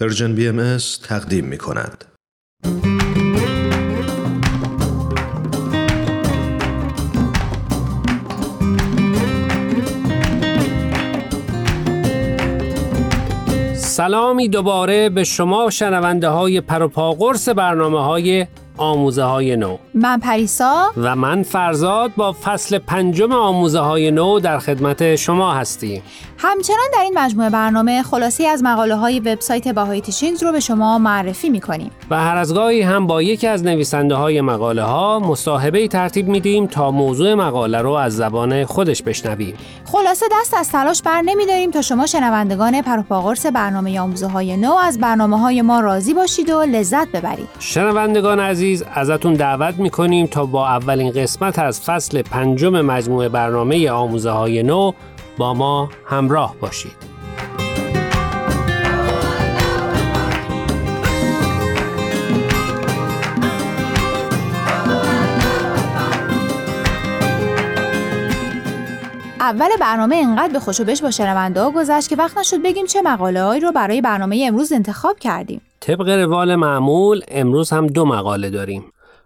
Persian BMS تقدیم می کند. سلامی دوباره به شما شنونده های پروپاقرص برنامه های آموزه های نو. من پریسا. و من فرزاد با فصل پنجم آموزه های نو در خدمت شما هستیم همچنان در این مجموعه برنامه خلاصی از مقاله های وبسایت باهای تیچینگز رو به شما معرفی می‌کنیم. و هر از گاهی هم با یکی از نویسنده های مقاله ها مصاحبه ترتیب میدیم تا موضوع مقاله رو از زبان خودش بشنویم. خلاصه دست از تلاش بر نمیداریم تا شما شنوندگان پروپاگورس برنامه آموزه های نو از برنامه های ما راضی باشید و لذت ببرید. شنوندگان عزیز ازتون دعوت می‌کنیم تا با اولین قسمت از فصل پنجم مجموعه برنامه آموزه های نو با ما همراه باشید. اول برنامه انقدر به خوشوبش با شنونده ها گذشت که وقت نشد بگیم چه مقاله هایی رو برای برنامه امروز انتخاب کردیم. طبق روال معمول امروز هم دو مقاله داریم.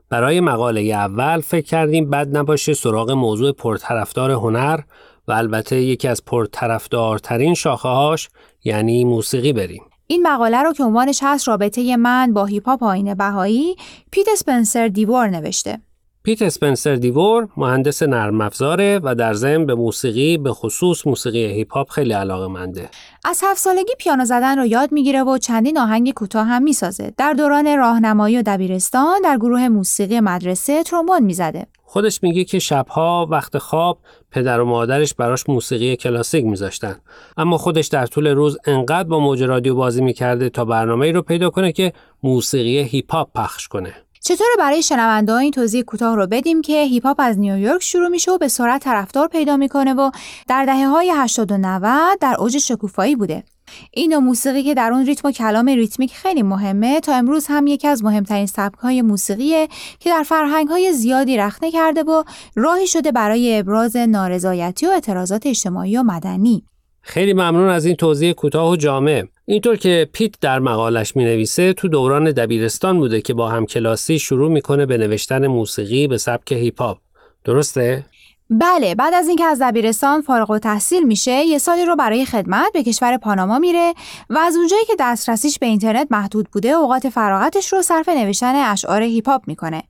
برای مقاله اول فکر کردیم بد نباشه سراغ موضوع پرطرفدار هنر و البته یکی از پرطرفدارترین شاخه هاش یعنی موسیقی بریم. این مقاله رو که عنوانش هست رابطه من با هیپ هاپ آیین بهایی پیت اسپنسر دیوور نوشته. پیت اسپنسر دیوور مهندس نرم افزاره و در ضمن به موسیقی به خصوص موسیقی هیپ هاپ خیلی علاقه منده. از هفت سالگی پیانو زدن رو یاد می‌گیره و چندین آهنگ کوتاه هم می‌سازه. در دوران راهنمایی و دبیرستان در گروه موسیقی مدرسه ترومبون می‌زده. خودش میگه که شبها وقت خواب پدر و مادرش براش موسیقی کلاسیک میذاشتن اما خودش در طول روز انقدر با موج رادیو بازی می‌کرده تا برنامه‌ای رو پیدا کنه که موسیقی هیپ هاپ پخش کنه چطور برای شنونده این توضیح کوتاه رو بدیم که هیپ هاپ از نیویورک شروع میشه و به سرعت طرفدار پیدا می‌کنه و در دهه های 80 و 90 در اوج شکوفایی بوده. این موسیقی که در اون ریتم و کلام ریتمیک خیلی مهمه تا امروز هم یکی از مهمترین های موسیقیه که در های زیادی رخنه کرده و راهی شده برای ابراز نارضایتی و اعتراضات اجتماعی و مدنی. خیلی ممنون از این توضیح کوتاه و جامع. اینطور که پیت در مقالش می نویسه تو دوران دبیرستان بوده که با همکلاسی شروع می‌کنه به نوشتن موسیقی به سبک هیپ هاپ درسته؟ بله بعد از اینکه از دبیرستان فارغ و تحصیل میشه یه سالی رو برای خدمت به کشور پاناما میره و از اونجایی که دسترسیش به اینترنت محدود بوده اوقات فراغتش رو صرف نوشتن اشعار هیپ هاپ می‌کنه.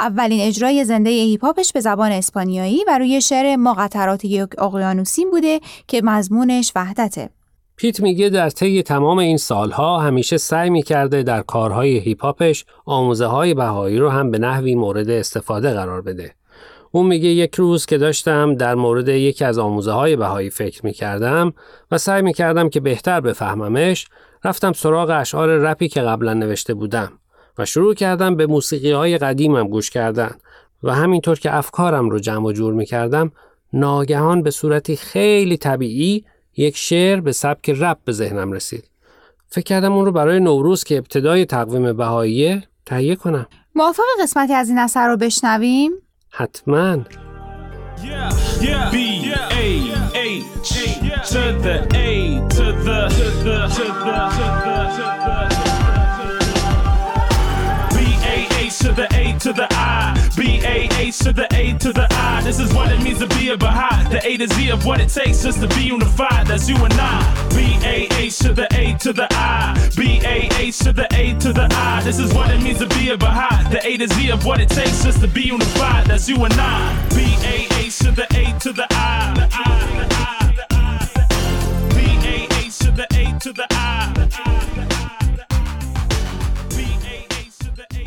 اولین اجرای زنده هیپ هاپش به زبان اسپانیایی و روی شعر ما قطرات یک اقیانوسین بوده که مضمونش وحدته. پیت میگه در طی تمام این سالها همیشه سعی می‌کرده در کارهای هیپ هاپش آموزه های بهایی رو هم به نحوی مورد استفاده قرار بده. اون میگه یک روز که داشتم در مورد یکی از آموزه های بهایی فکر می‌کردم و سعی می‌کردم که بهتر بفهممش رفتم سراغ اشعار رپی که قبلا نوشته بودم و شروع کردم به موسیقی های قدیمم گوش کردن و همینطور که افکارم رو جمع و جور می‌کردم ناگهان به صورتی خیلی طبیعی یک شعر به سبک رپ به ذهنم رسید. فکر کردم اون رو برای نوروز که ابتدای تقویم بهاییه تهیه کنم. موافق قسمتی از این اثر رو بشنویم؟ حتما. to the A to the I. B A H to the A to the I. This is what it means to be a Baha'i. The A to Z of what it takes just to be unified. That's you and I. B A H to the A to the I. B A H to the A to the I. This is what it means to be a Baha'i. The A to Z of what it takes just to be unified. That's you and I. B A H to the A to the I. The I, the I,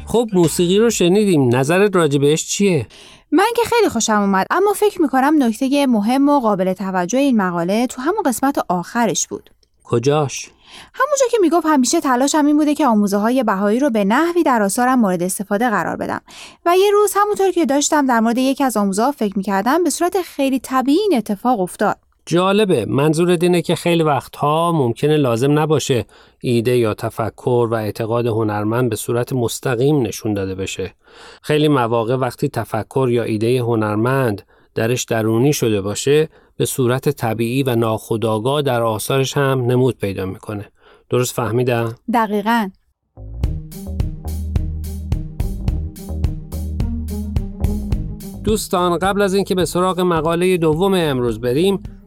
خب موسیقی رو شنیدیم نظرت راجع بهش چیه؟ من که خیلی خوشم اومد اما فکر می‌کنم نکته مهم و قابل توجه این مقاله تو همون قسمت آخرش بود کجاش؟ همونجا که می‌گفت همیشه تلاشم این بوده که آموزه های بهایی رو به نحوی در آثارم مورد استفاده قرار بدم و یه روز همونطور که داشتم در مورد یکی از آموزه فکر می‌کردم به صورت خیلی طبیعی این اتفاق افتاد جالبه. منظور اینه که خیلی وقتها ممکنه لازم نباشه ایده یا تفکر و اعتقاد هنرمند به صورت مستقیم نشون داده بشه. خیلی مواقع وقتی تفکر یا ایده هنرمند درش درونی شده باشه به صورت طبیعی و ناخودآگاه در آثارش هم نمود پیدا می‌کنه. درست فهمیدم؟ دقیقا. دوستان قبل از اینکه به سراغ مقاله دوم امروز بریم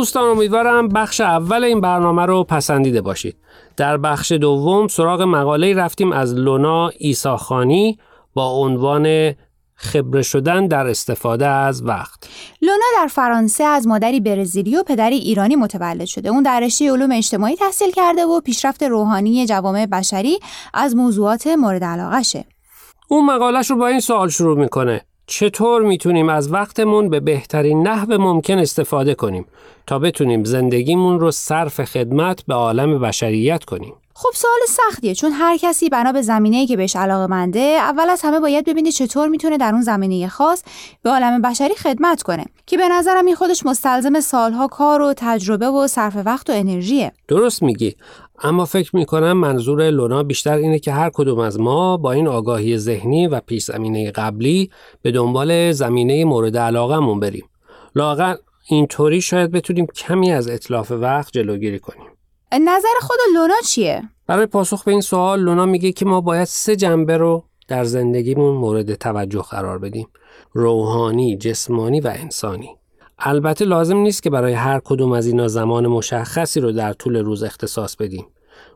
دوستان امیدوارم بخش اول این برنامه رو پسندیده باشید. در بخش دوم سراغ مقاله رفتیم از لونا ایساخانی با عنوان خبره شدن در استفاده از وقت. لونا در فرانسه از مادری برزیلی و پدری ایرانی متولد شده. اون در رشته علوم اجتماعی تحصیل کرده و پیشرفت روحانی جوامع بشری از موضوعات مورد علاقشه. اون مقالش رو با این سوال شروع می‌کنه. چطور می‌تونیم از وقتمون به بهترین نحو ممکن استفاده کنیم تا بتونیم زندگیمون رو صرف خدمت به عالم بشریت کنیم؟ خب سوال سختیه چون هر کسی بنا به زمینه‌ای که بهش علاقه منده اول از همه باید ببینه چطور می‌تونه در اون زمینه خاص به عالم بشری خدمت کنه که به نظرم این خودش مستلزم سالها کار و تجربه و صرف وقت و انرژیه درست میگی اما فکر می‌کنم منظور لونا بیشتر اینه که هر کدوم از ما با این آگاهی ذهنی و پیش زمینه قبلی به دنبال زمینه مورد علاقهمون بریم. لاغر اینطوری شاید بتونیم کمی از اطلاف وقت جلوگیری کنیم. نظر خود لونا چیه؟ برای پاسخ به این سوال لونا میگه که ما باید سه جنبه رو در زندگیمون مورد توجه قرار بدیم روحانی، جسمانی و انسانی. البته لازم نیست که برای هر کدوم از اینا زمان مشخصی رو در طول روز اختصاص بدیم.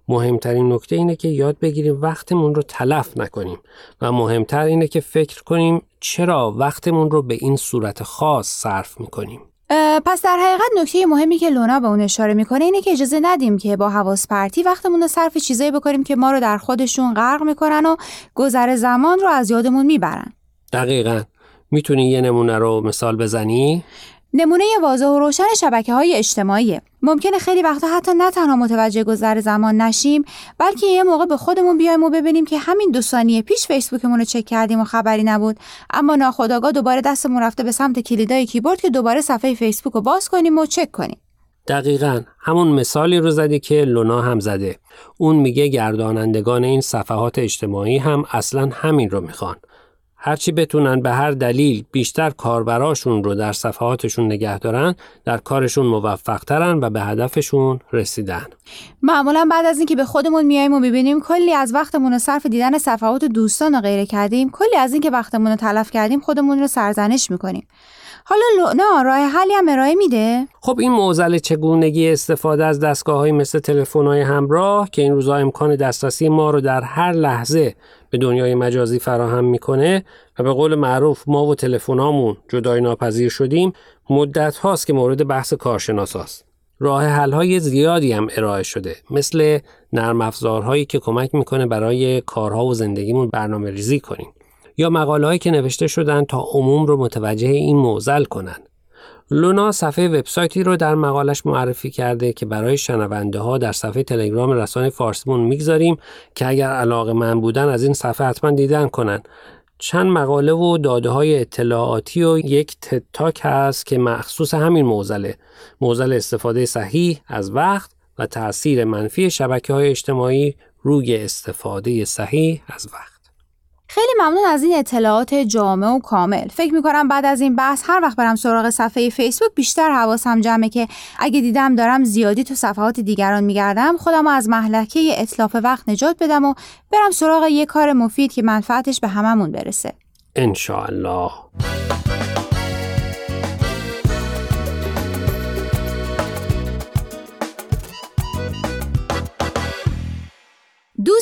مهمترین نکته اینه که یاد بگیریم وقتمون رو تلف نکنیم و مهمتر اینه که فکر کنیم چرا وقتمون رو به این صورت خاص صرف می‌کنیم. پس در حقیقت نکته مهمی که لونا به اون اشاره می‌کنه اینه که اجازه ندیم که با حواس پرتی وقتمون رو صرف چیزایی بکنیم که ما رو در خودشون غرق می‌کنن و گذر زمان رو از یادمون می‌برن. دقیقا. می‌تونی یه نمونه رو مثال بزنی؟ نمونه واضح و روشن شبکه های اجتماعی. ممکنه خیلی وقتا حتی نه تنها متوجه گذر زمان نشیم بلکه یه موقع به خودمون بیایم و ببینیم که همین دو ثانیه پیش فیسبوکمون رو چک کردیم و خبری نبود. اما ناخداگاه دوباره دستمون رفته به سمت کلیدای کیبورد که دوباره صفحه فیسبوک رو باز کنیم و چک کنیم. دقیقا همون مثالی رو زدی که لونا هم زده. اون میگه گردانندگان این صفحات اجتماعی هم اصلا همین رو می‌خوان. هرچی بتونن به هر دلیل بیشتر کاربراشون رو در صفحاتشون نگه دارن در کارشون موفقترن و به هدفشون رسیدن. معمولا بعد از اینکه به خودمون میایم و می‌بینیم کلی از وقتمون رو صرف دیدن صفحات دوستان و غیره کردیم. کلی از اینکه وقتمون رو تلف کردیم خودمون رو سرزنش می‌کنیم. حالا لونا راه حلی هم ارائه میده خب این معضل چگونگی استفاده از دستگاه های مثل تلفن های همراه که این روزها امکان دسترسی ما رو در هر لحظه به دنیای مجازی فراهم می‌کنه و به قول معروف ما و تلفنامون جدای ناپذیر شدیم مدت هاست که مورد بحث کارشناس هاست. راه حل های زیادی هم ارائه شده مثل نرم افزارهایی که کمک می‌کنه برای کارها و زندگیمون برنامه ریزی کنیم یا مقاله هایی که نوشته شدن تا عموم رو متوجه این موزل کنن. لونا صفحه وبسایتی رو در مقالش معرفی کرده که برای شنونده ها در صفحه تلگرام رسانه فارسیمون می‌گذاریم که اگر علاقه من بودن از این صفحه حتما دیدن کنن. چند مقاله و داده های اطلاعاتی و یک تتاک هست که مخصوص همین موزله. موزل استفاده صحیح از وقت و تاثیر منفی شبکه های اجتماعی روی استفاده صحیح از وقت. خیلی ممنون از این اطلاعات جامع و کامل. فکر می‌کنم بعد از این بحث هر وقت برم سراغ صفحه فیسبوک بیشتر حواسم جمعه که اگه دیدم دارم زیادی تو صفحات دیگران میگردم خودم از محلکه اطلاف وقت نجات بدم و برم سراغ یه کار مفید که منفعتش به هممون برسه. انشاءالله.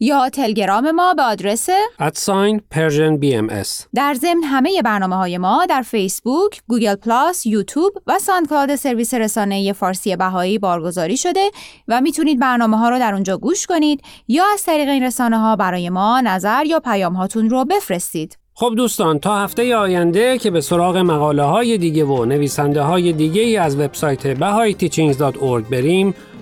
یا تلگرام ما به آدرس at sign Persian BMS در ضمن همه برنامه های ما در فیسبوک، گوگل پلاس، یوتیوب و ساندکلاود سرویس رسانه فارسی بهایی بارگذاری شده و می‌تونید برنامه ها رو در اونجا گوش کنید یا از طریق این رسانه ها برای ما نظر یا پیام هاتون رو بفرستید. خب دوستان تا هفته آینده که به سراغ مقاله های دیگه و نویسنده های دیگه از وبسایت bahayiteachings.org بریم